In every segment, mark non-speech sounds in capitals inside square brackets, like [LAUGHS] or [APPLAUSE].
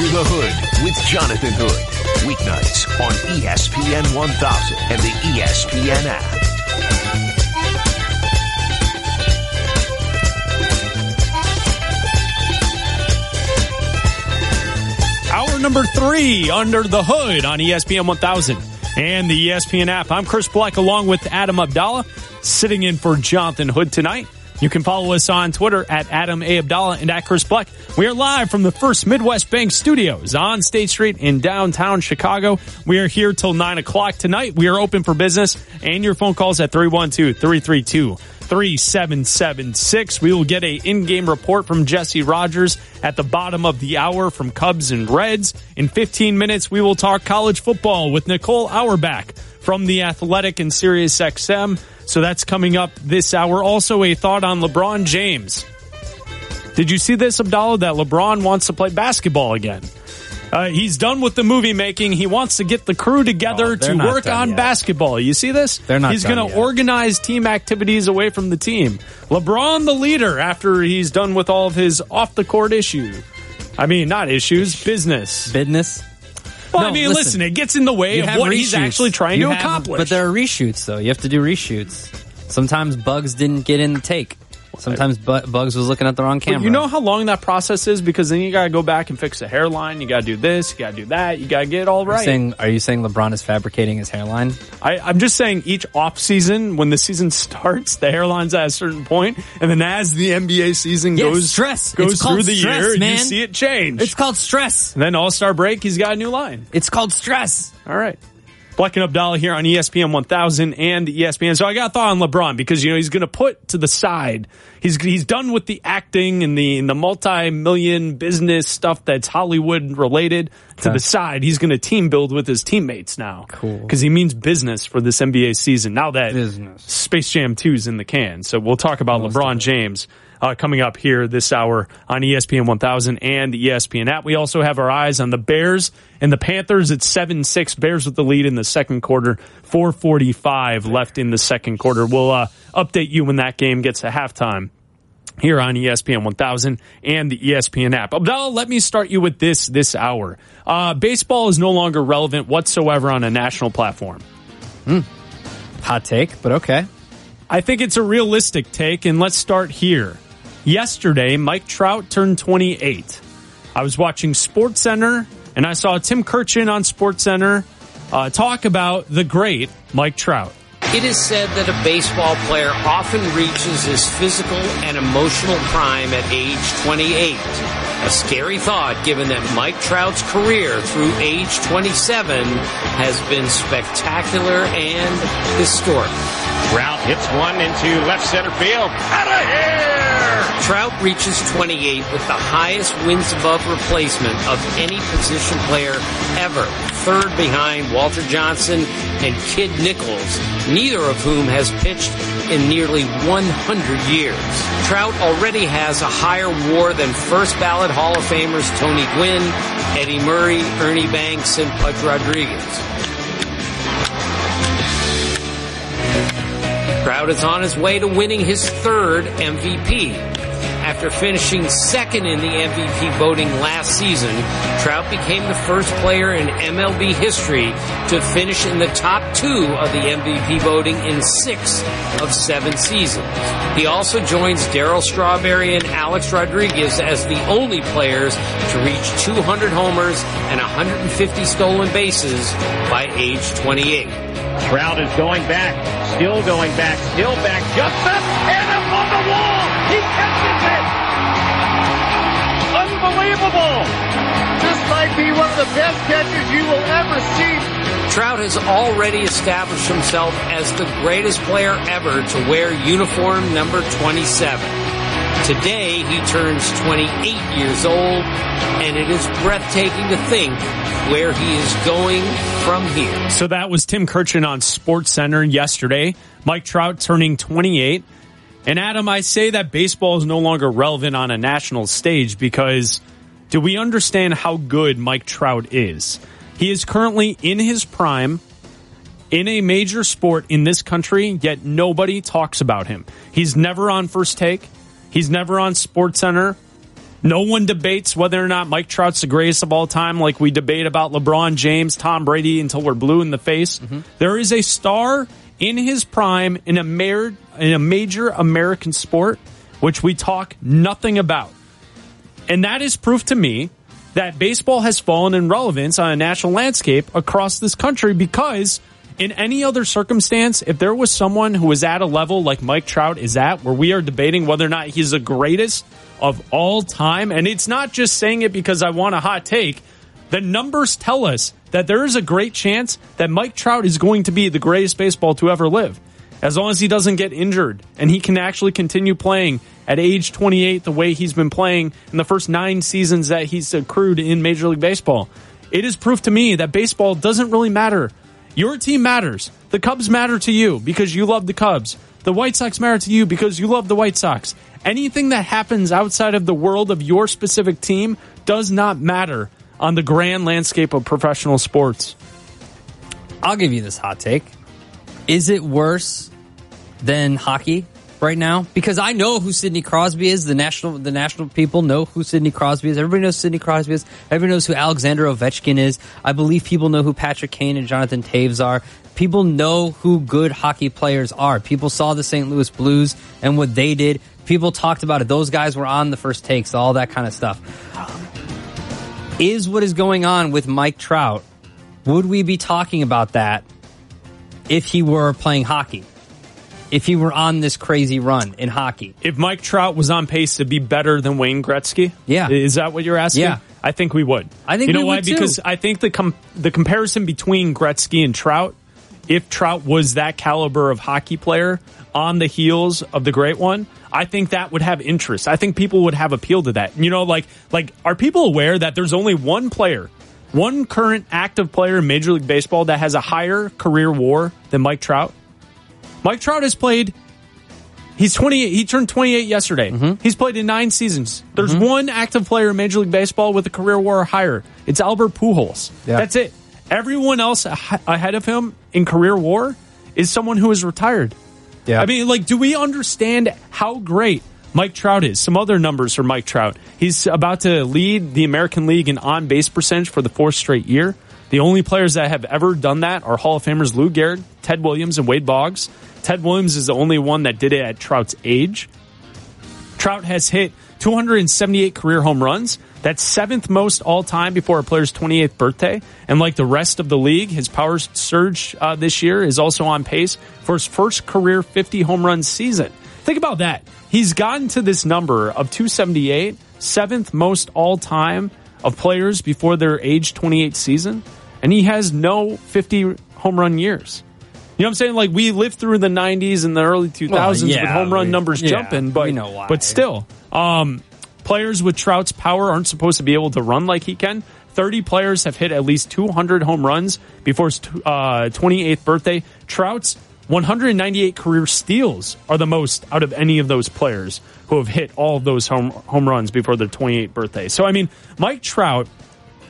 Under the Hood with Jonathan Hood. Weeknights on ESPN 1000 and the ESPN app. Hour number three, Under the Hood on ESPN 1000 and the ESPN app. I'm Chris Black along with Adam Abdallah, sitting in for Jonathan Hood tonight. You can follow us on Twitter at Adam A. Abdallah and at Chris Black. We are live from the First Midwest Bank Studios on State Street in downtown Chicago. We are here till 9 o'clock tonight. We are open for business and your phone calls at 312 332 3776. We will get a in-game report from Jesse Rogers at the bottom of the hour from Cubs and Reds. In 15 minutes, we will talk college football with Nicole Auerbach from the Athletic and Sirius XM. So that's coming up this hour. Also, a thought on LeBron James. Did you see this, Abdallah, that LeBron wants to play basketball again? Uh, he's done with the movie making. He wants to get the crew together Oh, to work on yet. basketball. You see this? They're not He's going to organize team activities away from the team. LeBron, the leader, after he's done with all of his off the court issue. I mean, not issues, business. Business. Well, I mean, listen, listen. it gets in the way of have what he's actually trying You to have- accomplish. But there are reshoots, though. You have to do reshoots. Sometimes bugs didn't get in the take. Sometimes bu- bugs was looking at the wrong camera. But you know how long that process is because then you got to go back and fix the hairline. You got to do this. You got to do that. You got to get it all Are you saying, are you saying LeBron is fabricating his hairline? I, I'm just saying each off season, when the season [LAUGHS] starts, the hairline's at a certain point, and then as the NBA season Yeah, goes stress. goes It's called through the stress, year, you see it change. It's called stress. and then All Star break, he's got a new line. It's called stress. All right. Black and Abdallah here on ESPN 1000 and ESPN. So I got a thought on LeBron because, you know, he's going to put to the side. He's, he's done with the acting and the, and the multi-million business stuff that's Hollywood related to the side. He's going to team build with his teammates now. Cool. Because he means business for this NBA season now that Business. Space Jam 2 is in the can. So we'll talk about LeBron James uh, coming up here this hour on ESPN 1000 and the ESPN app. We also have our eyes on the Bears and the Panthers. It's 7 6. Bears with the lead in the second quarter. 445 left in the second quarter. We'll uh, update you when that game gets to halftime here on ESPN 1000 and the ESPN app. Abdallah, let me start you with this this hour. Uh, baseball is no longer relevant whatsoever on a national platform. Hot take, but okay. I think it's a realistic take, and let's start here. Yesterday, Mike Trout turned 28. I was watching Sports Center, and I saw Tim Kurkjian on Sports Center uh, talk about the great Mike Trout. It is said that a baseball player often reaches his physical and emotional prime at age 28. A scary thought given that Mike Trout's career through age 27 has been spectacular and historic. Trout hits one into left center field. Out of here! Trout reaches 28 with the highest wins above replacement of any position player ever, third behind Walter Johnson and Kid Nichols, neither of whom has pitched in nearly 100 years. Trout already has a higher war than first ballot Hall of Famers Tony Gwynn, Eddie Murray, Ernie Banks, and Pudge Rodriguez. Trout is on his way to winning his third MVP. After finishing second in the MVP voting last season, Trout became the first player in MLB history to finish in the top two of the MVP voting in six of seven seasons. He also joins Darryl Strawberry and Alex Rodriguez as the only players to reach 200 homers and 150 stolen bases by age 28. Trout is going back, still going back, still back, just up and up on the wall. He catches it. Unbelievable. This might be one of the best catches you will ever see. Trout has already established himself as the greatest player ever to wear uniform number 27. Today, he turns 28 years old, and it is breathtaking to think where he is going from here. So that was Tim Kurkjian on Sports Center yesterday. Mike Trout turning 28. And Adam, I say that baseball is no longer relevant on a national stage because do we understand how good Mike Trout is? He is currently in his prime in a major sport in this country, yet nobody talks about him. He's never on first take. He's never on Sports Center. No one debates whether or not Mike Trout's the greatest of all time, like we debate about LeBron James, Tom Brady until we're blue in the face. Mm-hmm. There is a star in his prime in a, mar- in a major American sport, which we talk nothing about. And that is proof to me that baseball has fallen in relevance on a national landscape across this country because in any other circumstance, if there was someone who was at a level like Mike Trout is at, where we are debating whether or not he's the greatest of all time, and it's not just saying it because I want a hot take, the numbers tell us that there is a great chance that Mike Trout is going to be the greatest baseball to ever live. As long as he doesn't get injured and he can actually continue playing at age 28 the way he's been playing in the first nine seasons that he's accrued in Major League Baseball. It is proof to me that baseball doesn't really matter. Your team matters. The Cubs matter to you because you love the Cubs. The White Sox matter to you because you love the White Sox. Anything that happens outside of the world of your specific team does not matter on the grand landscape of professional sports. I'll give you this hot take. Is it worse than hockey right now? Because I know who Sidney Crosby is. The national the national people know who Sidney Crosby is. Everybody knows Sidney Crosby is. Everybody knows who Alexander Ovechkin is. I believe people know who Patrick Kane and Jonathan Toews are. People know who good hockey players are. People saw the St. Louis Blues and what they did. People talked about it. Those guys were on the first takes, all that kind of stuff. Is what is going on with Mike Trout? Would we be talking about that if he were playing hockey? If he were on this crazy run in hockey? If Mike Trout was on pace to be better than Wayne Gretzky, Yeah. is that what you're asking? Yeah. I think we would. I think you know why? Because I think the com- the comparison between Gretzky and Trout, if Trout was that caliber of hockey player on the heels of the great one, I think that would have interest. I think people would have appeal to that. You know, like like are people aware that there's only one player, one current active player in Major League Baseball that has a higher career WAR than Mike Trout? Mike Trout has played He's 28. He turned 28 yesterday. Mm-hmm. He's played in nine seasons. There's one active player in Major League Baseball with a career WAR higher. It's Albert Pujols. Yeah. That's it. Everyone else ah- ahead of him in career WAR is someone who is retired. Yeah. I mean, like, do we understand how great Mike Trout is? Some other numbers for Mike Trout. He's about to lead the American League in on base percentage for the fourth straight year. The only players that have ever done that are Hall of Famers Lou Gehrig, Ted Williams, and Wade Boggs. Ted Williams is the only one that did it at Trout's age. Trout has hit 278 career home runs. That's seventh most all time before a player's 28th birthday. And like the rest of the league, his power surge uh, this year is also on pace for his first career 50 home run season. Think about that. He's gotten to this number of 278, seventh most all time of players before their age 28 season. And he has no 50 home run years. You know what I'm saying? Like we lived through the 90s and the early 2000s Well, with home run we- numbers yeah, jumping, but we know why. but still, um, players with Trout's power aren't supposed to be able to run like he can. 30 players have hit at least 200 home runs before his uh, 28th birthday. Trout's 198 career steals are the most out of any of those players who have hit all of those home home runs before their 28th birthday. So I mean, Mike Trout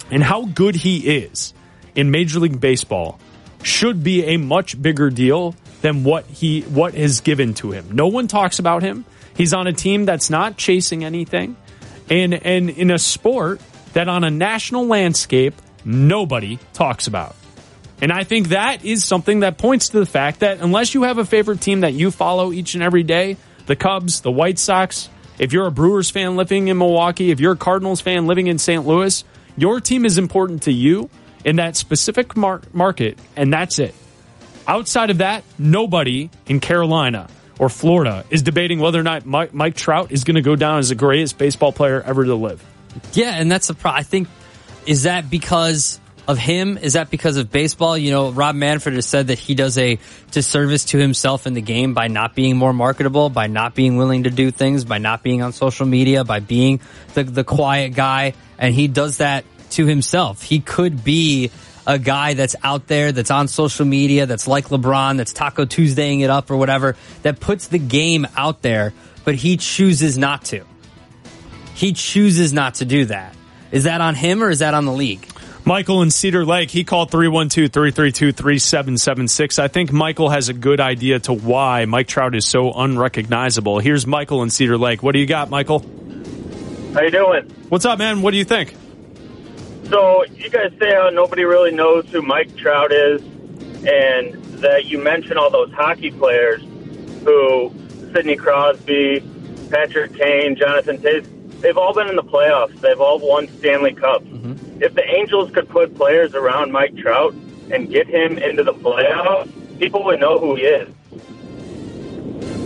and how good he is in Major League Baseball should be a much bigger deal than what he what is given to him. No one talks about him. He's on a team that's not chasing anything. And and in a sport that on a national landscape nobody talks about. And I think that is something that points to the fact that unless you have a favorite team that you follow each and every day, the Cubs, the White Sox, if you're a Brewers fan living in Milwaukee, if you're a Cardinals fan living in St. Louis, your team is important to you in that specific mar- market, and that's it. Outside of that, nobody in Carolina or Florida is debating whether or not Mike, Mike Trout is going to go down as the greatest baseball player ever to live. Yeah, and that's the pro. I think is that because of him? Is that because of baseball? You know, Rob Manfred has said that he does a disservice to himself in the game by not being more marketable, by not being willing to do things, by not being on social media, by being the the quiet guy, and he does that to himself. He could be a guy that's out there, that's on social media, that's like LeBron, that's Taco Tuesdaying it up or whatever, that puts the game out there, but he chooses not to. He chooses not to do that. Is that on him or is that on the league? Michael in Cedar Lake, he called 312-332-3776. I think Michael has a good idea to why Mike Trout is so unrecognizable. Here's Michael in Cedar Lake. What do you got, Michael? How you doing? What's up, man? What do you think? So you guys say how nobody really knows who Mike Trout is, and that you mention all those hockey players who Sidney Crosby, Patrick Kane, Jonathan Toews. They've all been in the playoffs. They've all won Stanley Cups. Mm-hmm. If the Angels could put players around Mike Trout and get him into the playoffs, people would know who he is.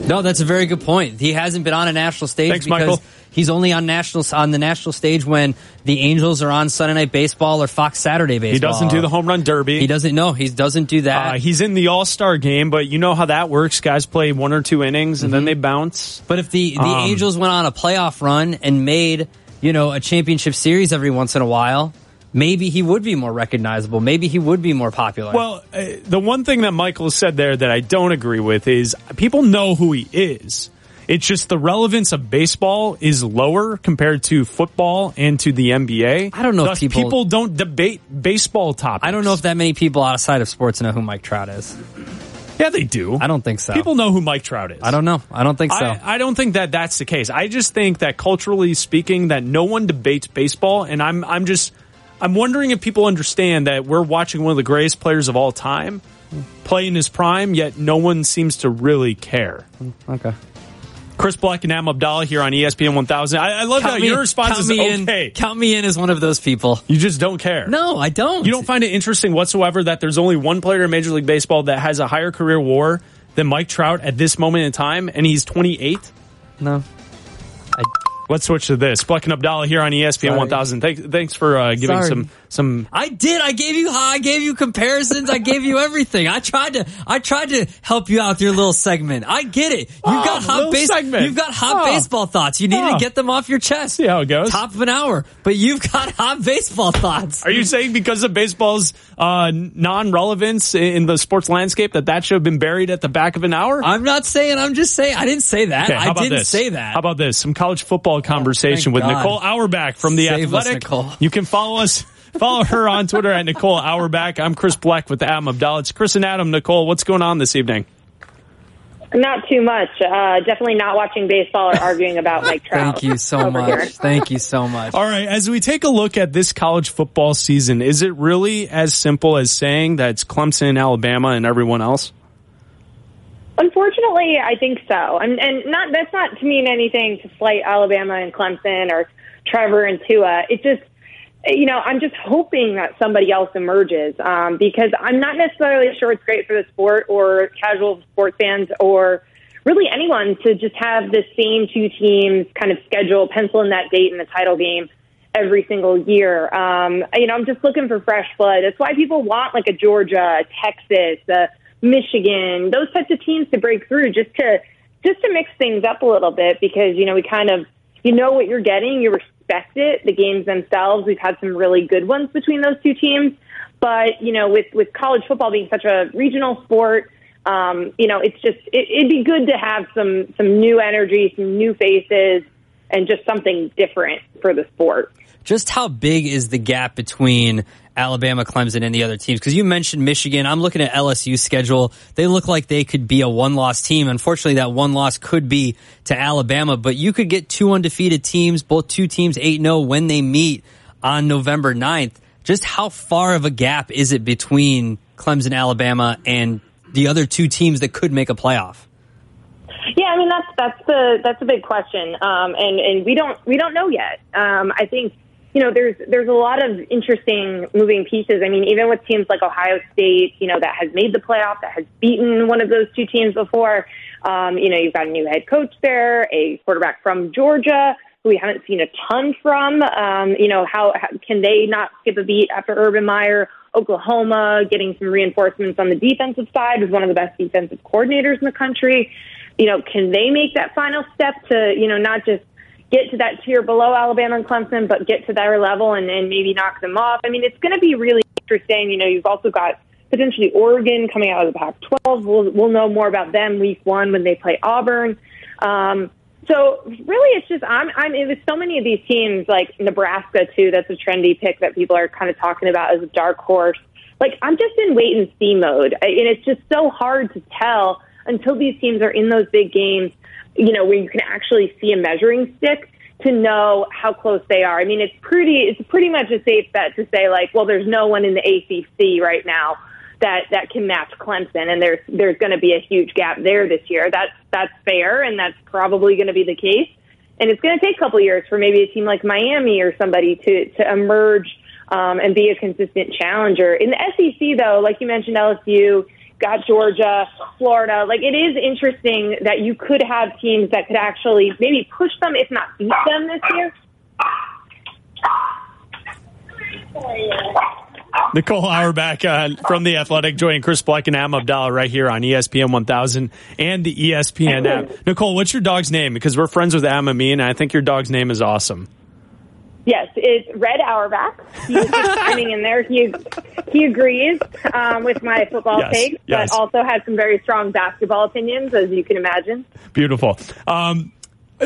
No, that's a very good point. He hasn't been on a national stage Thanks, because Michael. He's only on national on the national stage when the Angels are on Sunday Night Baseball or Fox Saturday Baseball. He doesn't do the home run derby. He doesn't. No, he doesn't do that. Uh, he's in the All Star game, but you know how that works. Guys play one or two innings and then they bounce. But if the the Um, Angels went on a playoff run and made you know a championship series every once in a while, maybe he would be more recognizable. Maybe he would be more popular. Well, uh, the one thing that Michael said there that I don't agree with is people know who he is. It's just the relevance of baseball is lower compared to football and to the NBA. I don't know if Thus, people- don't debate baseball topics. I don't know if that many people outside of sports know who Mike Trout is. Yeah, they do. I don't think so. People know who Mike Trout is. I don't know. I don't think so. I, I don't think that that's the case. I just think that culturally speaking, that no one debates baseball, and I'm I'm just I'm wondering if people understand that we're watching one of the greatest players of all time play in his prime, yet no one seems to really care. okay. Chris Black and Am Abdallah here on ESPN 1000. I, I love Count that me- your response is me okay. In, count me in as one of those people. You just don't care. No, I don't. You don't find it interesting whatsoever that there's only one player in Major League Baseball that has a higher career WAR than Mike Trout at this moment in time, and he's 28. No. Let's switch to this. Black and Abdallah here on ESPN Sorry. 1000. Thanks, thanks for uh, giving Sorry. some some. I did. I gave you. I gave you comparisons. I gave you everything. I tried to. I tried to help you out with your little segment. I get it. You've Oh, got hot little base. segment. You've got hot Oh. baseball thoughts. You need Oh. to get them off your chest. See how it goes. Top of an hour, but you've got [LAUGHS] hot baseball thoughts. Are you saying because of baseball's uh, non-relevance in the sports landscape that that should have been buried at the back of an hour? I'm not saying. I'm just saying. I didn't say that. Okay, I didn't this? say that. How about this? Some college football conversation thank with God. Nicole Auerbach from the Save us, Athletic. Nicole. You can follow us. Follow her on Twitter at Nicole Auerbach. I'm Chris Black with Adam Abdallah. It's Chris and Adam. Nicole, what's going on this evening? Not too much. Uh, definitely not watching baseball or arguing about Mike Trout. [LAUGHS] Thank you so much. here. Thank you so much. All right, as we take a look at this college football season, is it really as simple as saying that it's Clemson, Alabama, and everyone else? Unfortunately, I think so. And, and not that's not to mean anything to slight Alabama and Clemson or Trevor and Tua. It just, you know, I'm just hoping that somebody else emerges um, because I'm not necessarily sure it's great for the sport or casual sports fans or really anyone to just have the same two teams kind of schedule, pencil in that date in the title game every single year. Um, you know, I'm just looking for fresh blood. That's why people want like a Georgia, a Texas, a Michigan, those types of teams to break through just to just to mix things up a little bit because you know we kind of you know what you're getting, you respect it. The games themselves, we've had some really good ones between those two teams, but you know with with college football being such a regional sport. Um, you know, it's just it, it'd be good to have some some new energy, some new faces, and just something different for the sport. Just how big is the gap between Alabama, Clemson, and the other teams? Because you mentioned Michigan. I'm looking at LSU's schedule. They look like they could be a one loss team. Unfortunately, that one loss could be to Alabama, but you could get two undefeated teams, both two teams 8 0 when they meet on November 9th. Just how far of a gap is it between Clemson, Alabama, and the other two teams that could make a playoff? Yeah, I mean that's that's the that's a big question, um, and and we don't we don't know yet. Um, I think you know there's there's a lot of interesting moving pieces. I mean, even with teams like Ohio State, you know that has made the playoff, that has beaten one of those two teams before. Um, you know, you've got a new head coach there, a quarterback from Georgia who we haven't seen a ton from. Um, you know, how, how can they not skip a beat after Urban Meyer? Oklahoma getting some reinforcements on the defensive side was one of the best defensive coordinators in the country. You know, can they make that final step to, you know, not just get to that tier below Alabama and Clemson, but get to their level and, and maybe knock them off? I mean, it's going to be really interesting. You know, you've also got potentially Oregon coming out of the Pac 12. We'll, we'll know more about them week one when they play Auburn. Um, so really, it's just I'm I'm with so many of these teams like Nebraska too. That's a trendy pick that people are kind of talking about as a dark horse. Like I'm just in wait and see mode, and it's just so hard to tell until these teams are in those big games. You know, where you can actually see a measuring stick. to know how close they are. I mean, it's pretty it's pretty much a safe bet to say like, well, there's no one in the ACC right now that that can match Clemson, and there's there's going to be a huge gap there this year. That's that's fair, and that's probably going to be the case. And it's going to take a couple years for maybe a team like Miami or somebody to to emerge um, and be a consistent challenger. In the SEC, though, like you mentioned, LSU got Georgia, Florida. Like it is interesting that you could have teams that could actually maybe push them, if not beat them this year. Nicole Auerbach uh, from The Athletic, joining Chris Black and Am Abdallah right here on ESPN 1000 and the ESPN app. [LAUGHS] Nicole, what's your dog's name? Because we're friends with Am and I think your dog's name is awesome. Yes, it's Red Auerbach. He's just [LAUGHS] chiming in there. He he agrees um, with my football Yes, takes, yes. but also has some very strong basketball opinions, as you can imagine. Beautiful. Um,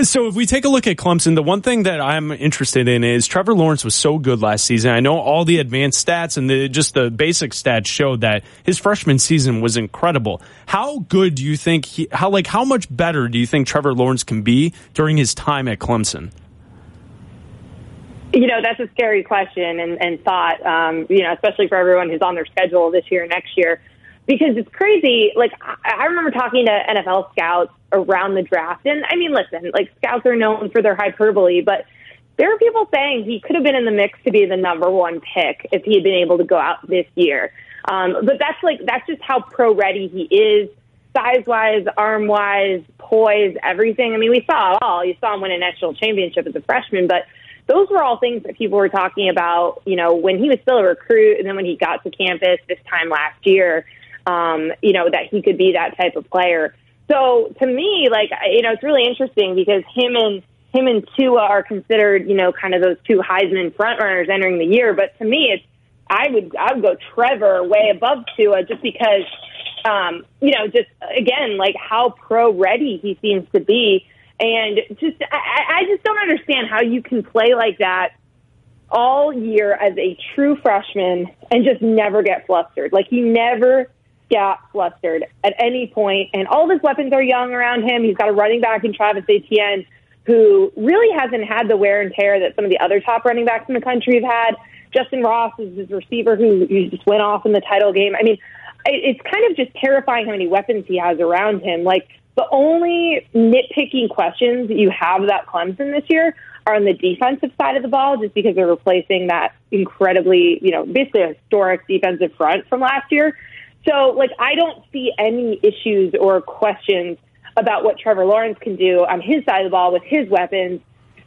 so if we take a look at Clemson, the one thing that I'm interested in is Trevor Lawrence was so good last season. I know all the advanced stats and the, just the basic stats showed that his freshman season was incredible. How good do you think he, how like how much better do you think Trevor Lawrence can be during his time at Clemson? You know, that's a scary question and, and thought, um, you know, especially for everyone who's on their schedule this year next year. Because it's crazy. Like, I I remember talking to NFL scouts around the draft. And I mean, listen, like, scouts are known for their hyperbole, but there are people saying he could have been in the mix to be the number one pick if he had been able to go out this year. Um, but that's like, that's just how pro ready he is, size wise, arm wise, poise, everything. I mean, we saw it all. You saw him win a national championship as a freshman, but those were all things that people were talking about, you know, when he was still a recruit and then when he got to campus this time last year, um, you know, that he could be that type of player. So to me, like, you know, it's really interesting because him and him and Tua are considered, you know, kind of those two Heisman frontrunners entering the year. But to me, it's I would I would go Trevor way above Tua just because, um, you know, just again like how pro ready he seems to be, and just I, I just don't understand how you can play like that all year as a true freshman and just never get flustered. Like he never got flustered at any point, and all of his weapons are young around him. He's got a running back in Travis Etienne who really hasn't had the wear and tear that some of the other top running backs in the country have had. Justyn Ross is his receiver who, who just went off in the title game. I mean, it's kind of just terrifying how many weapons he has around him. Like the only nitpicking questions that you have about Clemson this year are on the defensive side of the ball, just because they're replacing that incredibly, you know, basically a historic defensive front from last year. So, like, I don't see any issues or questions about what Trevor Lawrence can do on his side of the ball with his weapons.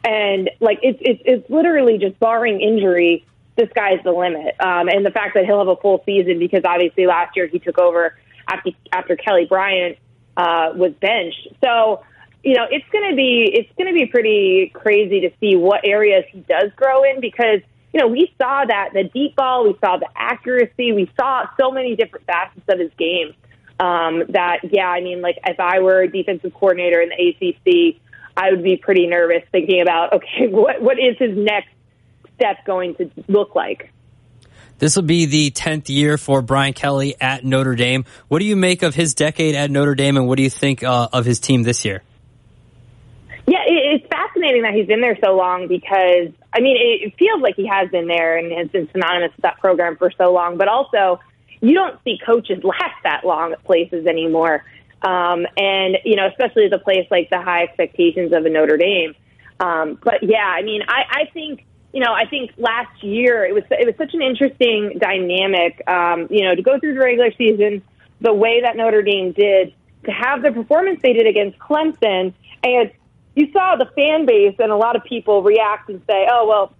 And like, it's it's, it's literally just barring injury, the sky's the limit. Um, and the fact that he'll have a full season because obviously last year he took over after after Kelly Bryant uh, was benched. So, you know, it's going to be it's going to be pretty crazy to see what areas he does grow in because you know we saw that the deep ball, we saw the accuracy, we saw so many different facets of his game. Um, that yeah, I mean, like if I were a defensive coordinator in the ACC, I would be pretty nervous thinking about okay, [LAUGHS] what what is his next step going to look like? This will be the 10th year for Brian Kelly at Notre Dame. What do you make of his decade at Notre Dame, and what do you think uh, of his team this year? Yeah, it's fascinating that he's been there so long because I mean, it, feels like he has been there and has been synonymous with that program for so long. But also, you don't see coaches [LAUGHS] last that long at places anymore. Um, and you know, especially at a place like the high expectations of a Notre Dame. Um, but yeah, I mean, I, I think you know, I think last year it was it was such an interesting dynamic. Um, you know, to go through the regular season the way that Notre Dame did, to have the performance they did against Clemson, and you saw the fan base and a lot of people react and say, "Oh well,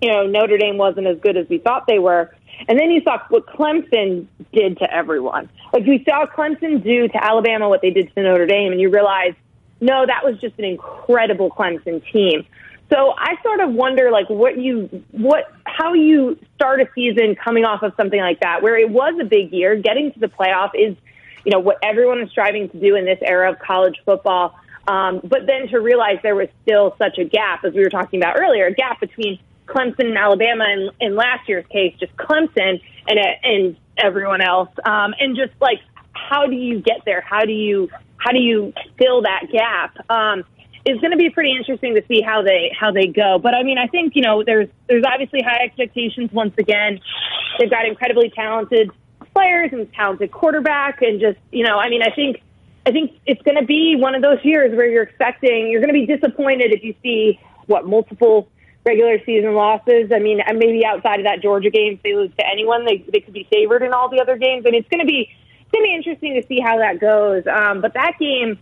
you know, Notre Dame wasn't as good as we thought they were." And then you saw what Clemson did to everyone. Like we saw Clemson do to Alabama what they did to Notre Dame, and you realize, no, that was just an incredible Clemson team. So I sort of wonder, like, what you, what, how you start a season coming off of something like that, where it was a big year. Getting to the playoff is, you know, what everyone is striving to do in this era of college football. Um, but then to realize there was still such a gap, as we were talking about earlier, a gap between Clemson and Alabama, and in last year's case, just Clemson and and everyone else, um, and just like how do you get there? How do you how do you fill that gap? Um, is going to be pretty interesting to see how they how they go. But I mean, I think you know there's there's obviously high expectations. Once again, they've got incredibly talented players and talented quarterback, and just you know, I mean, I think I think it's going to be one of those years where you're expecting you're going to be disappointed if you see what multiple regular season losses. I mean, maybe outside of that Georgia game, if they lose to anyone, they they could be favored in all the other games, and it's going to be it's going to be interesting to see how that goes. Um, but that game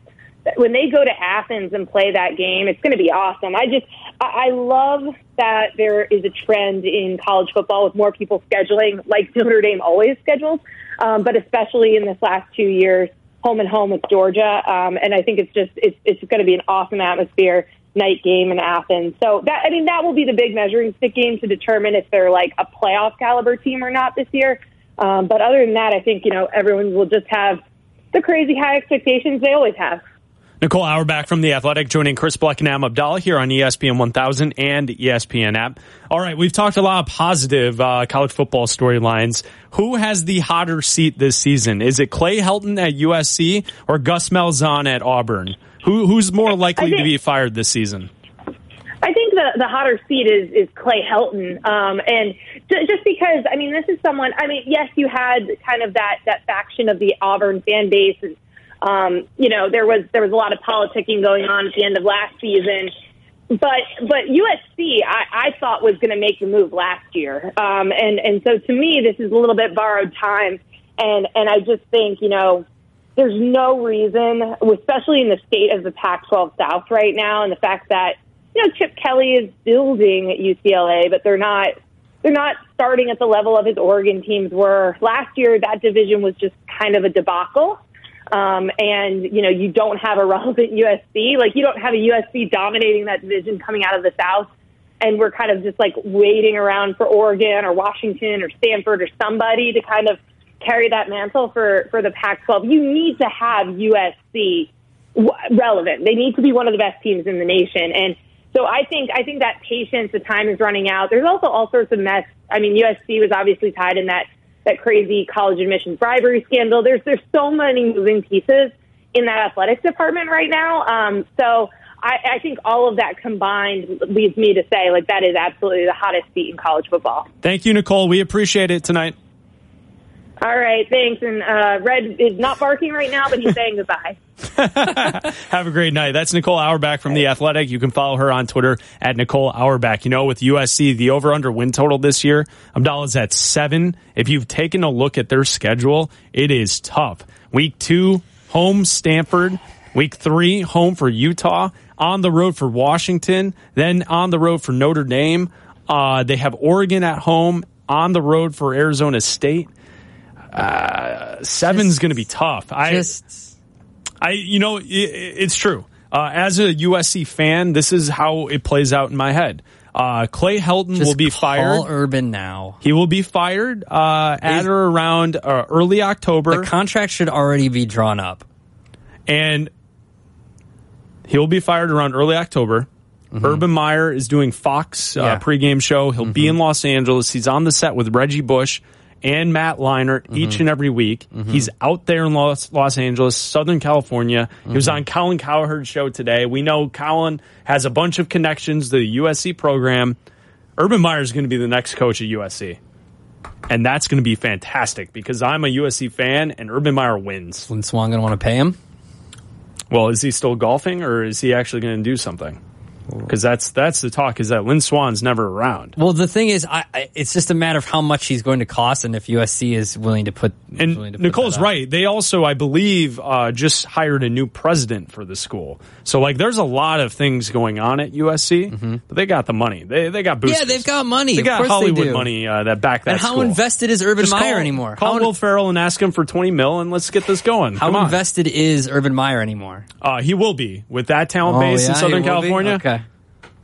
when they go to Athens and play that game, it's going to be awesome. I just, I love that there is a trend in college football with more people scheduling like Notre Dame always schedules, um, but especially in this last two years, home and home with Georgia. Um, and I think it's just, it's, it's going to be an awesome atmosphere night game in Athens. So that, I mean, that will be the big measuring stick game to determine if they're like a playoff caliber team or not this year. Um, but other than that, I think, you know, everyone will just have the crazy high expectations they always have. Nicole Auerbach from The Athletic joining Chris Black and Adam Abdallah here on ESPN 1000 and ESPN app. All right, we've talked a lot of positive uh, college football storylines. Who has the hotter seat this season? Is it Clay Helton at USC or Gus Malzahn at Auburn? Who, who's more likely think, to be fired this season? I think the, the hotter seat is, is Clay Helton. Um, and just because, I mean, this is someone, I mean, yes, you had kind of that, that faction of the Auburn fan base and um, you know, there was there was a lot of politicking going on at the end of last season. But but USC, I, I thought was going to make the move last year, um, and and so to me, this is a little bit borrowed time, and and I just think you know there's no reason, especially in the state of the Pac-12 South right now, and the fact that you know Chip Kelly is building at UCLA, but they're not they're not starting at the level of his Oregon teams were last year. That division was just kind of a debacle um, and you know you don't have a relevant [LAUGHS] USC, like you don't have a USC dominating that division coming out of the South, and we're kind of just like waiting around for Oregon or Washington or Stanford or somebody to kind of carry that mantle for for the Pac-12. You need to have USC relevant. They need to be one of the best teams in the nation, and so I think I think that patience, the time is running out. There's also all sorts of mess. I mean, USC was obviously tied in that that crazy college admissions bribery scandal. There's there's so many moving pieces in that athletics department right now. Um, so I, I think all of that combined leads me to say like that is absolutely the hottest seat in college football. Thank you, Nicole. We appreciate it tonight. All right, thanks. And uh, Red is not barking right now, but he's saying [LAUGHS] goodbye. [LAUGHS] Have a great night. That's Nicole Auerbach from The Athletic. You can follow her on Twitter at Nicole Auerbach. You know, with USC, the over under win total this year, Abdallah's at seven. If you've taken a look at their schedule, it is tough. Week two, home Stanford. Week three, home for Utah. On the road for Washington. Then on the road for Notre Dame. Uh, they have Oregon at home. On the road for Arizona State uh, seven's going to be tough. I just, I, you know, it, it's true. Uh, as a USC fan, this is how it plays out in my head. Uh, Clay Helton will be fired. All Urban now. He will be fired uh, at or around uh, early October. The contract should already be drawn up, and he will be fired around early October. Mm-hmm. Urban Meyer is doing Fox uh, yeah. pregame show. He'll mm-hmm. be in Los Angeles. He's on the set with Reggie Bush and Matt Leinart mm-hmm. each and every week. Mm-hmm. He's out there in Los, Los Angeles, Southern California. Mm-hmm. He was mm-hmm. on Colin Cowherd's show today. We know Colin has a bunch of connections to the USC program. Urban Meyer is going to be the next coach at USC. And that's going to be fantastic because I'm a USC fan and Urban Meyer wins. Lynn Swann going to want to pay him? Well, is he still golfing or is he actually going to do something? Because that's that's the talk is that Lynn Swann's never around. Well, the thing is, I, I, it's just a matter of how much he's going to cost, and if USC is willing to put. And to put Nicole's right. They also, I believe, uh, just hired a new president for the school. So like, there's a lot of things going on at USC, mm-hmm. but they got the money. They they got boosters. Yeah, they've got money. They got Hollywood they money uh, that back that. And how school. invested is Urban just Meyer call, anymore? Call how Will Ferrell and ask him for twenty mil, and let's get this going. How invested is Urban Meyer anymore? Uh, he will be with that talent oh, base yeah, in Southern California. Okay.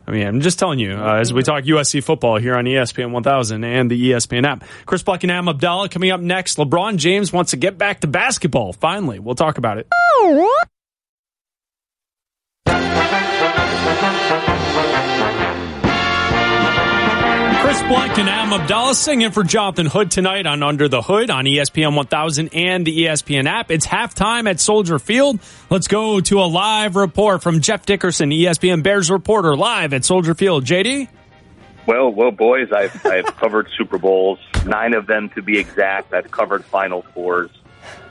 I mean, I'm just telling you, uh, as we talk USC football here on ESPN 1000 and the ESPN app. Chris Black and Adam Abdallah coming up next. LeBron James wants to get back to basketball. Finally, we'll talk about it. Chris Black and Adam Abdallah singing for Jonathan Hood tonight on Under the Hood on ESPN 1000 and the ESPN app. It's halftime at Soldier Field. Let's go to a live report from Jeff Dickerson, ESPN Bears reporter, live at Soldier Field. JD? Well, well, boys, I've I've [LAUGHS] covered Super Bowls, nine of them to be exact. I've covered Final Fours,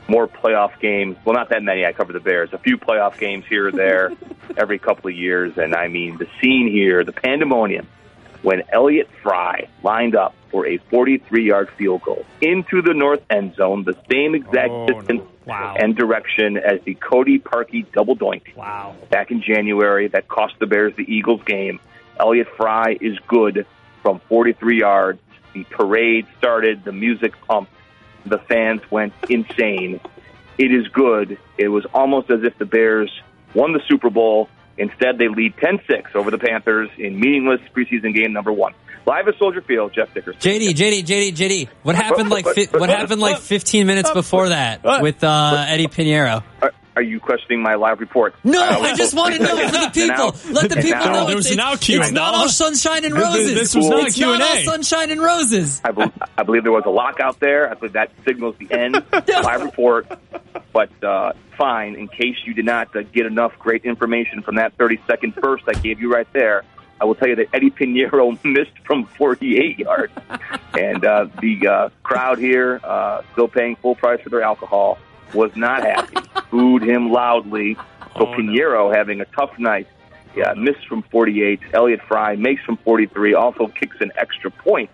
more playoff games. Well, not that many. I covered the Bears. A few playoff games here or there, [LAUGHS] every couple of years. And I mean, the scene here, the pandemonium, when Elliott Fry lined up for a 43-yard field goal into the north end zone, the same exact Oh, no. distance Wow. and direction as the Cody Parkey double doink Wow. back in January that cost the Bears the Eagles game. Elliott Fry is good from 43 yards. The parade started, the music pumped, the fans went insane. It is good. It was almost as if the Bears won the Super Bowl. Instead, they lead 10-6 over the Panthers in meaningless preseason game number one. Live at Soldier Field, Jeff Dickerson. JD, JD, JD, JD. What happened like fi- what happened like 15 minutes before that with uh, Eddy Pineiro? Are, are you questioning my live report? No, Uh, I just want to know for the And people. now- Let the people now- know There it's, was an it's, out Q&A. it's not all sunshine and roses. This was not it's not Q&A. sunshine and roses. I, bel I believe there was a lockout there. I believe that signals the end. [LAUGHS] Live report, but uh, fine. In case you did not uh, get enough great information from that 30 second burst I gave you right there, I will tell you that Eddy Pineiro [LAUGHS] missed from 48 yards, and uh, the uh, crowd here, uh, still paying full price for their alcohol, was not happy. Booed him loudly. So Oh, no. Pineiro having a tough night. Yeah, missed from 48. Elliott Fry makes from 43. Also kicks an extra point.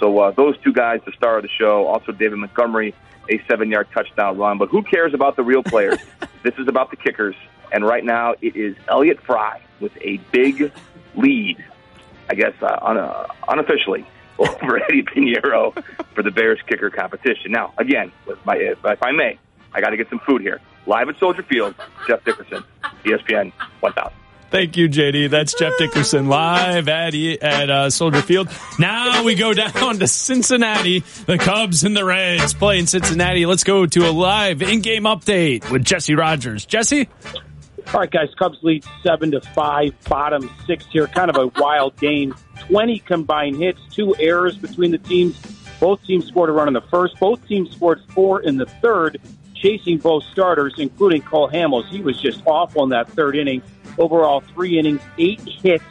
So uh, those two guys, the star of the show. Also David Montgomery, a seven-yard touchdown run. But who cares about the real players? [LAUGHS] this is about the kickers. And right now it is Elliott Fry with a big lead. I guess uh, un- uh, unofficially [LAUGHS] over Eddy Pineiro for the Bears kicker competition. Now, again, with my, if, if I may, I got to get some food here. Live at Soldier Field, Jeff Dickerson, ESPN 1000. Thank you, JD. That's Jeff Dickerson live at at uh, Soldier Field. Now we go [LAUGHS] down to Cincinnati. The Cubs and the Reds play in Cincinnati. Let's go to a live in-game update with Jesse Rogers. Jesse, All right, guys. Cubs lead seven to five. Bottom six here. Kind of a wild game. Twenty combined hits, two errors between the teams. Both teams scored a run in the first. Both teams scored four in the third, chasing both starters, including Cole Hamels. He was just awful in that third inning. Overall, three innings, eight hits,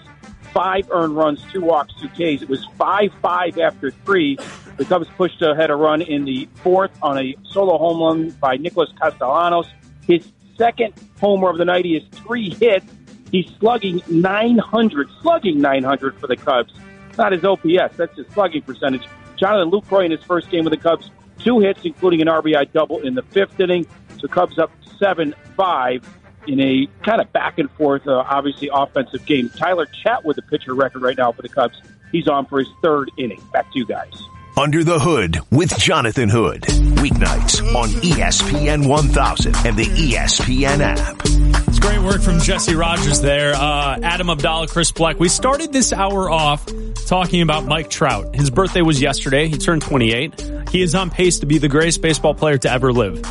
five earned runs, two walks, two Ks. It was five-five after three. The Cubs pushed ahead a run in the fourth on a solo home run by Nicholas Castellanos. His second homer of the night. He has three hits. He's slugging 900, slugging 900 for the Cubs. Not his OPS, that's his slugging percentage. Jonathan Lucroy in his first game with the Cubs, two hits, including an RBI double in the fifth inning. So Cubs up 7 5 in a kind of back and forth, uh, obviously offensive game. Tyler Chat with the pitcher record right now for the Cubs. He's on for his third inning. Back to you guys. Under the Hood with Jonathan Hood. Weeknights on ESPN 1000 and the ESPN app. it's great work from Jesse Rogers there. Uh, Adam Abdallah, Chris Black. We started this hour off talking about Mike Trout. His birthday was yesterday. He turned 28. He is on pace to be the greatest baseball player to ever live.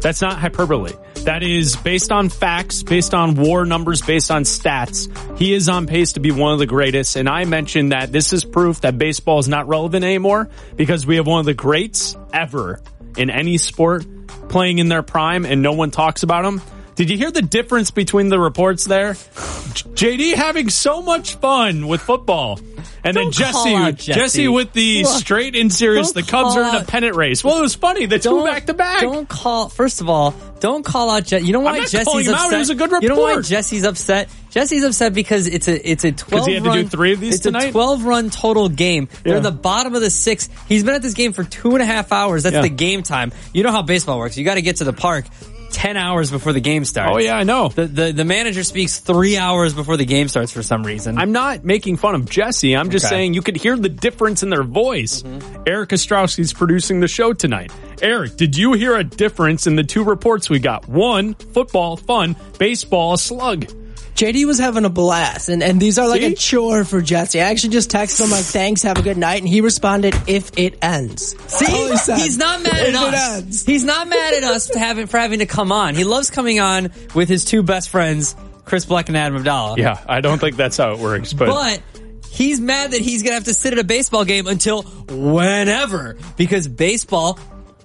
That's not hyperbole. That is based on facts, based on war numbers, based on stats. He is on pace to be one of the greatest. And I mentioned that this is proof that baseball is not relevant anymore because we have one of the greats ever in any sport playing in their prime and no one talks about them. Did you hear the difference between the reports there? JD having so much fun with football. And then Don't call Jesse, out Jesse. with the Look, straight and serious. The Cubs are in a pennant race. Well, it was funny. The two back to back. Don't call. First of all, don't call out. Je- you know why Jesse's upset? It was a good You know why. Jesse's upset? Jesse's upset because it's a it's a twelve. he had to do run, three of these it's tonight? a twelve run total game. They're in the bottom of the sixth. He's been at this game for two and a half hours. That's Yeah. the game time. You know how baseball works. You got to get to the park. 10 hours before the game starts. Oh, yeah, I know. The, the the manager speaks 3 hours before the game starts for some reason. I'm not making fun of Jesse. I'm just Okay. saying you could hear the difference in their voice. Mm-hmm. Eric Ostrowski's producing the show tonight. Eric, did you hear a difference in the two reports we got? One, football, fun. Baseball, a slug. JD was having a blast, and, and these are like See? a chore for Jesse. I actually just texted him like, "Thanks, have a good night," and he responded, "If it ends." See, oh, he he's not mad at If it us. ends. He's not mad at us to having for having to come on. He loves coming on with his two best friends, Chris Black and Adam Abdallah. Yeah, I don't think that's how it works, but, But he's mad that he's gonna have to sit at a baseball game until whenever because baseball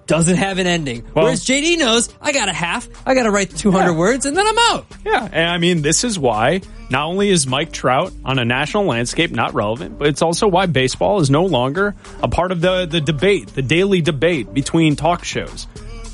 doesn't have an ending. Well- Whereas JD knows I got a half, I got to write 200 Yeah. words, and then I'm out. Yeah, and I mean, this is why not only is Mike Trout on a national landscape not relevant, but it's also why baseball is no longer a part of the, the debate, the daily debate between talk shows,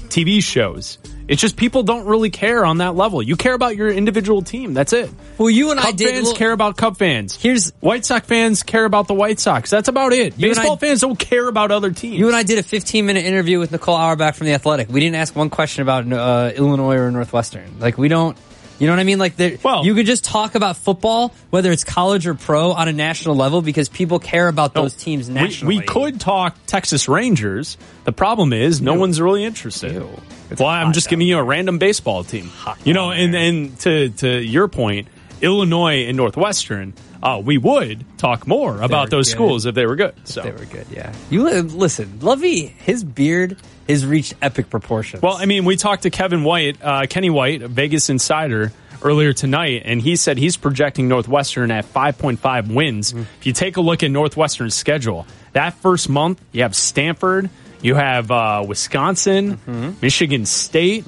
TV shows. It's just people don't really care on that level. You care about your individual team. That's it. Well, you and I did. fans care about Cub fans. Here's White Sox fans care about the White Sox. That's about it. You Baseball I- fans don't care about other teams. You and I did a 15 minute interview with Nicole Auerbach from the Athletic. We didn't ask one question about uh, Illinois or Northwestern. Like we don't. You know what I mean? Like, Well- you could just talk about football, whether it's college or pro, on a national level because people care about those teams We- nationally. We, could talk Texas Rangers. The problem is no one's really interested. Ew. It's well, I'm just giving you a random baseball team. You know, and and to to your point, Illinois and Northwestern, uh, we would talk more about those good. schools if they were good. So. They were good, yeah. You listen, Lovey, his beard has reached epic proportions. Well, I mean, we talked to Kevin White, uh, Kenny White, Vegas insider, earlier tonight, and he said he's projecting Northwestern at 5.5 wins. Mm-hmm. If you take a look at Northwestern's schedule, that first month, you have Stanford, you have uh, Wisconsin, Mm-hmm. Michigan State,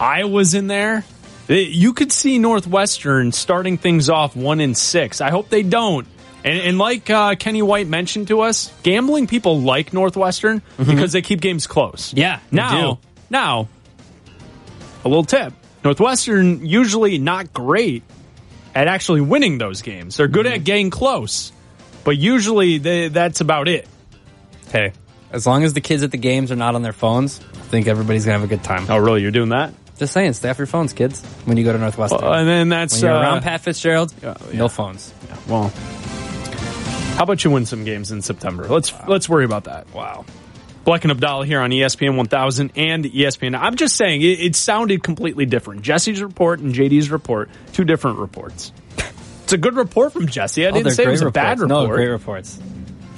Iowa's in there. Uh, You could see Northwestern starting things off one in six. I hope they don't. And, and like uh, Kenny White mentioned to us, gambling people like Northwestern because they keep games close. Mm-hmm. Yeah, Now, now, a little tip: Northwestern usually not great at actually winning those games. They're good Mm-hmm. at getting close, but usually they, that's about it. hey, as long as the kids at the games are not on their phones, I think everybody's gonna have a good time. Oh, really? You're doing that? Just saying, stay off your phones, kids, when you go to Northwestern. Well, and then that's when you're uh, around Pat Fitzgerald, yeah. no phones. Well, how about you win some games in September? Let's let's worry about that. Wow. Black and Abdallah here on ESPN 1000 and ESPN. I'm just saying it, it sounded completely different. Jesse's report and JD's report, two different reports. [LAUGHS] It's a good report from Jesse. I Oh, didn't say it was a bad reports. report. No, great reports.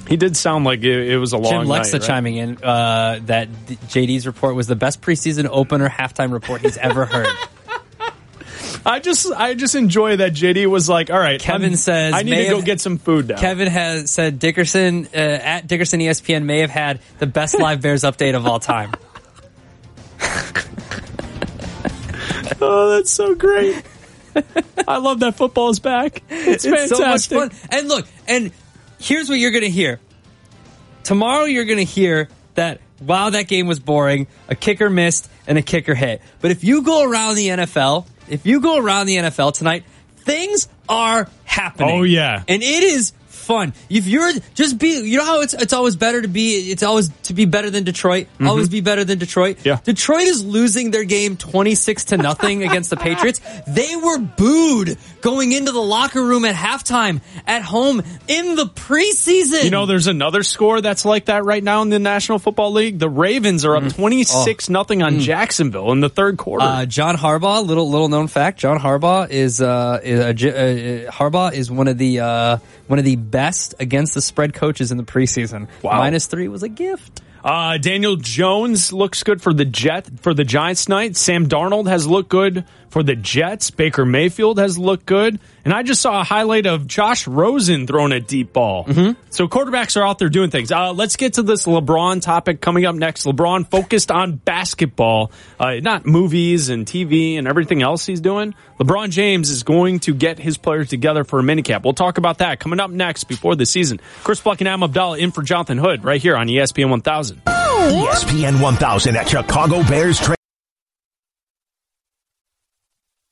He did sound like it, it was a long Jim Lexa night, right? chiming in uh, that JD's report was the best preseason opener halftime report he's ever heard. [LAUGHS] I just I just enjoy that JD was like, all right, Kevin I'm- says I need to go have- get some food now. Kevin has said Dickerson uh, at Dickerson ESPN may have had the best [LAUGHS] live Bears update of all time. [LAUGHS] oh, that's so great. I love that football is back. It's, It's so much fantastic. fun. And look, and here's what you're going to hear. Tomorrow you're going to hear that wow, that game was boring. A kicker missed and a kicker hit. But if you go around the NFL, if you go around the NFL tonight, things are happening. Oh, yeah. and it is fun. If you're just be, you know how it's it's always better to be. It's always to be better than Detroit. Always be better than Detroit. Mm-hmm. Yeah. Detroit is losing their game twenty six to nothing against the Patriots. They were booed going into the locker room at halftime at home in the preseason. You know, there's another score that's like that right now in the National Football League. The Ravens are up 26 nothing on Jacksonville in the third quarter. Uh, John Harbaugh, little little known fact. John Harbaugh is uh, is a, uh, Harbaugh is one of the uh, one of the best against the spread coaches in the preseason. Wow. Minus three was a gift. Uh, Daniel Jones looks good for the Jet for the Giants tonight. Sam Darnold has looked good for the Jets. Baker Mayfield has looked good, and I just saw a highlight of Josh Rosen throwing a deep ball. So quarterbacks are out there doing things. Uh, let's get to this LeBron topic coming up next. LeBron focused on basketball, uh, not movies and TV and everything else he's doing. LeBron James is going to get his players together for a minicamp. We'll talk about that coming up next before the season. Chris Black and Adam Abdallah in for Jonathan Hood right here on ESPN 1000. ESPN 1000 at Chicago Bears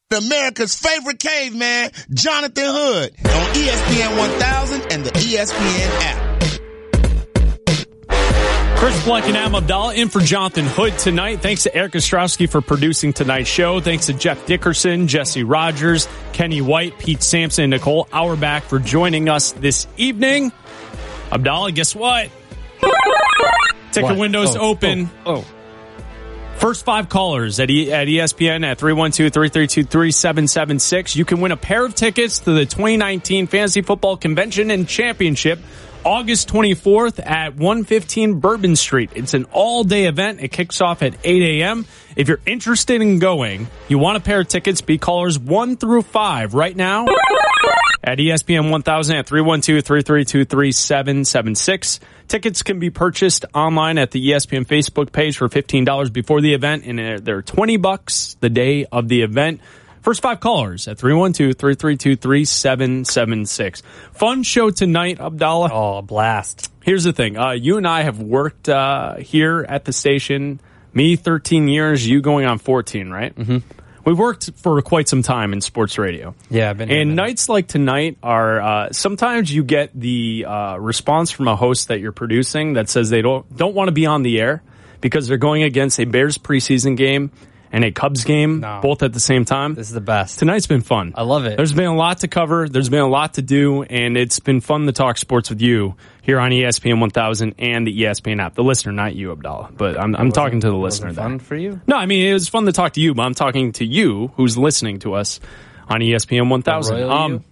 training. America's favorite caveman, Jonathan Hood, on ESPN 1000 and the ESPN app. Chris Black and Adam Abdallah in for Jonathan Hood tonight. Thanks to Eric Ostrowski for producing tonight's show. Thanks to Jeff Dickerson, Jesse Rogers, Kenny White, Pete Sampson, and Nicole Auerbach for joining us this evening. Abdallah, guess what? Ticket What? windows Oh, open. Oh, oh. First five callers at, e- at ESPN at 312-332-3776. You can win a pair of tickets to the 2019 Fantasy Football Convention and Championship August 24th at 115 Bourbon Street. It's an all-day event. It kicks off at 8 a.m. If you're interested in going, you want a pair of tickets, be callers 1 through 5 right now. At ESPN 1000 at 312-332-3776. Tickets can be purchased online at the ESPN Facebook page for $15 before the event and they're 20 bucks the day of the event. First five callers at 312-332-3776. Fun show tonight, Abdallah. Oh, blast. Here's the thing. Uh, you and I have worked uh, here at the station, me 13 years, you going on 14, right? Mm-hmm. We've worked for quite some time in sports radio. Yeah, I've been And nights like tonight are uh, sometimes you get the uh, response from a host that you're producing that says they don't don't want to be on the air because they're going against a Bears preseason game and a Cubs game both at the same time. This is the best. Tonight's been fun. I love it. There's been a lot to cover. There's been a lot to do, and it's been fun to talk sports with you here on ESPN 1000 and the ESPN app. The listener, not you, Abdallah, but I'm, I'm talking to the listener. there. Fun for you? No, I mean it was fun to talk to you, but I'm talking to you who's listening to us on ESPN 1000. Um,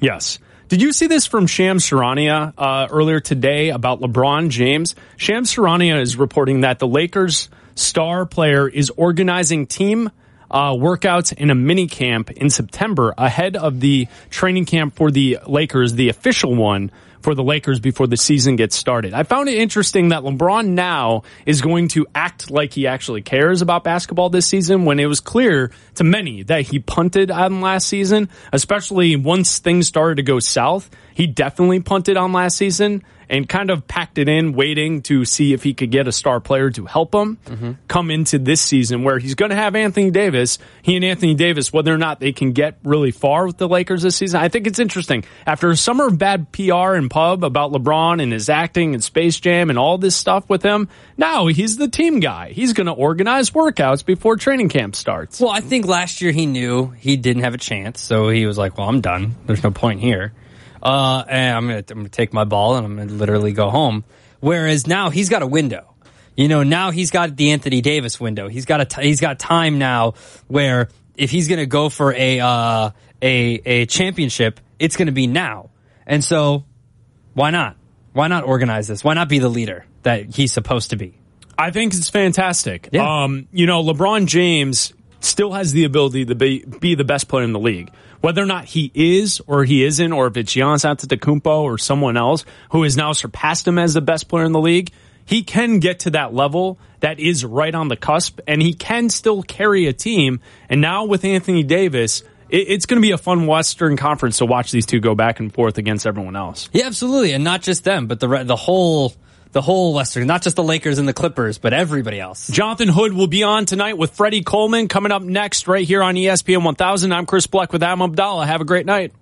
yes. Did you see this from Shams Charania uh, earlier today about LeBron James? Shams Charania is reporting that the Lakers star player is organizing team uh, workouts in a mini camp in September ahead of the training camp for the Lakers, the official one for the Lakers before the season gets started. I found it interesting that LeBron now is going to act like he actually cares about basketball this season when it was clear to many that he punted on last season, especially once things started to go south. He definitely punted on last season and kind of packed it in, waiting to see if he could get a star player to help him come into this season where he's going to have Anthony Davis. He and Anthony Davis, whether or not they can get really far with the Lakers this season, I think it's interesting. After a summer of bad PR and pub about LeBron and his acting and Space Jam and all this stuff with him, now he's the team guy. He's going to organize workouts before training camp starts. Well, I think last year he knew he didn't have a chance, so he was like, "Well, I'm done. There's no point here, uh, and I'm gonna, I'm gonna take my ball and I'm gonna literally go home." Whereas now he's got a window. You know, now he's got the Anthony Davis window. He's got a t- he's got time now where if he's gonna go for a uh, a a championship, it's gonna be now. And so, why not? Why not organize this? Why not be the leader that he's supposed to be? I think it's fantastic. Um, you know, LeBron James still has the ability to be, be the best player in the league. Whether or not he is or he isn't, or if it's Giannis Antetokounmpo or someone else who has now surpassed him as the best player in the league, he can get to that level that is right on the cusp, and he can still carry a team. And now with Anthony Davis, it's going to be a fun Western Conference to watch these two go back and forth against everyone else. Yeah, absolutely, and not just them, but the the whole the whole Western, not just the Lakers and the Clippers, but everybody else. Jonathan Hood will be on tonight with Freddie Coleman coming up next right here on ESPN 1000. I'm Chris Black with Adam Abdallah. Have a great night.